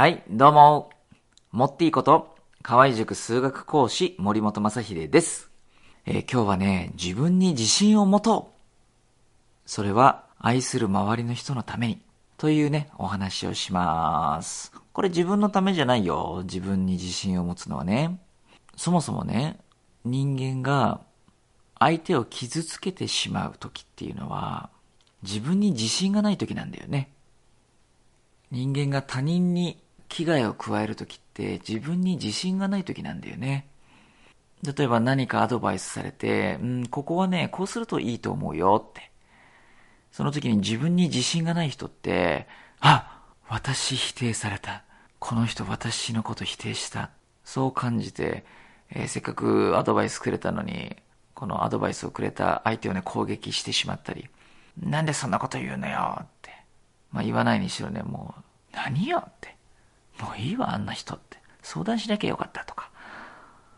はい、どうも。もっていいこと、河合塾数学講師森本正秀です。えー今日はね、自分に自信を持とう。それは愛する周りの人のために。というね、お話をします。これ自分のためじゃないよ。自分に自信を持つのはね。そもそもね、人間が相手を傷つけてしまう時っていうのは、自分に自信がない時なんだよね。人間が他人に危害を加える時って自分に自信がない時なんだよね。例えば何かアドバイスされて、うん、ここはね、こうするといいと思うよって。その時に自分に自信がない人って、あ私否定された。この人私のこと否定した。そう感じて、えーせっかくアドバイスくれたのに、このアドバイスをくれた相手をね、攻撃してしまったり、なんでそんなこと言うのよって。まあ言わないにしろね、もう、何よって。もういいわ、あんな人って。相談しなきゃよかったとか。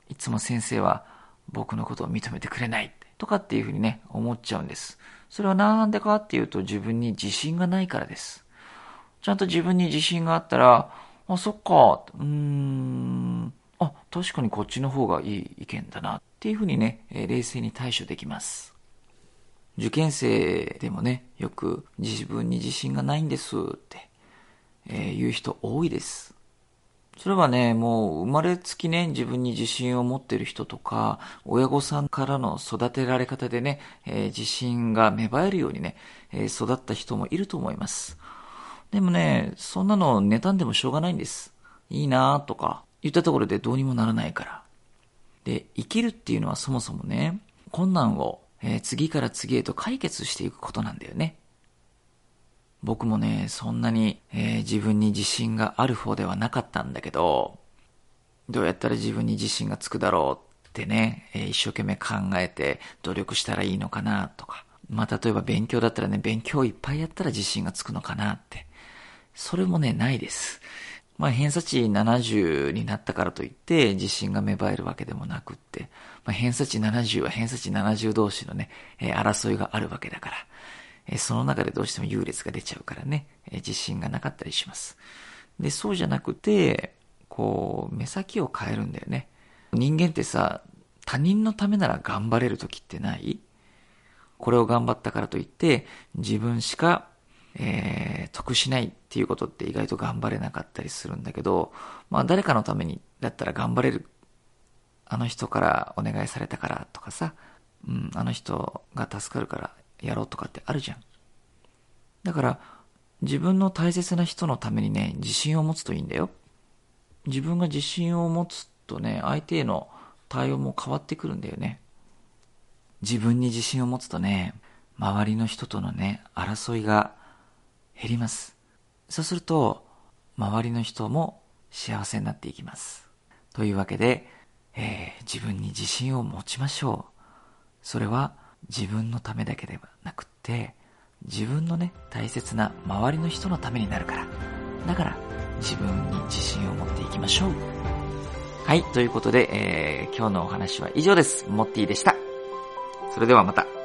いつも先生は僕のことを認めてくれないとかっていうふうにね、思っちゃうんです。それはなんでかっていうと自分に自信がないからです。ちゃんと自分に自信があったら、あ、そっか、うーん、あ、確かにこっちの方がいい意見だなっていうふうにね、え冷静に対処できます。受験生でもね、よく自分に自信がないんですって、えー言う人多いです。それはね、もう生まれつきね、自分に自信を持ってる人とか、親御さんからの育てられ方でね、えー自信が芽生えるようにね、えー育った人もいると思います。でもね、そんなの妬んでもしょうがないんです。いいなとか、言ったところでどうにもならないから。で、生きるっていうのはそもそもね、困難を、えー次から次へと解決していくことなんだよね。僕もね、そんなに、えー自分に自信がある方ではなかったんだけど、どうやったら自分に自信がつくだろうってね、えー一生懸命考えて努力したらいいのかなとか。まあ、例えば勉強だったらね、勉強いっぱいやったら自信がつくのかなって。それもね、ないです。まあ、偏差値70になったからといって、自信が芽生えるわけでもなくって、まあ、偏差値70は偏差値70同士のね、えー争いがあるわけだから、えその中でどうしても優劣が出ちゃうからね、え自信がなかったりします。で、そうじゃなくて、こう、目先を変えるんだよね。人間ってさ、他人のためなら頑張れる時ってない？これを頑張ったからといって、自分しか、えー得しないっていうことって意外と頑張れなかったりするんだけど、まあ誰かのためにだったら頑張れる。あの人からお願いされたからとかさ、うん、あの人が助かるからやろうとかってあるじゃん。だから、自分の大切な人のためにね、自信を持つといいんだよ。自分が自信を持つとね、相手への対応も変わってくるんだよね。自分に自信を持つとね、周りの人とのね、争いが減ります。そうすると、周りの人も幸せになっていきます。というわけで、えー自分に自信を持ちましょう。それは自分のためだけではなくて、自分のね、大切な周りの人のためになるから。だから、自分に自信を持っていきましょう。はい、ということで、えー今日のお話は以上です。モッティでした。それではまた。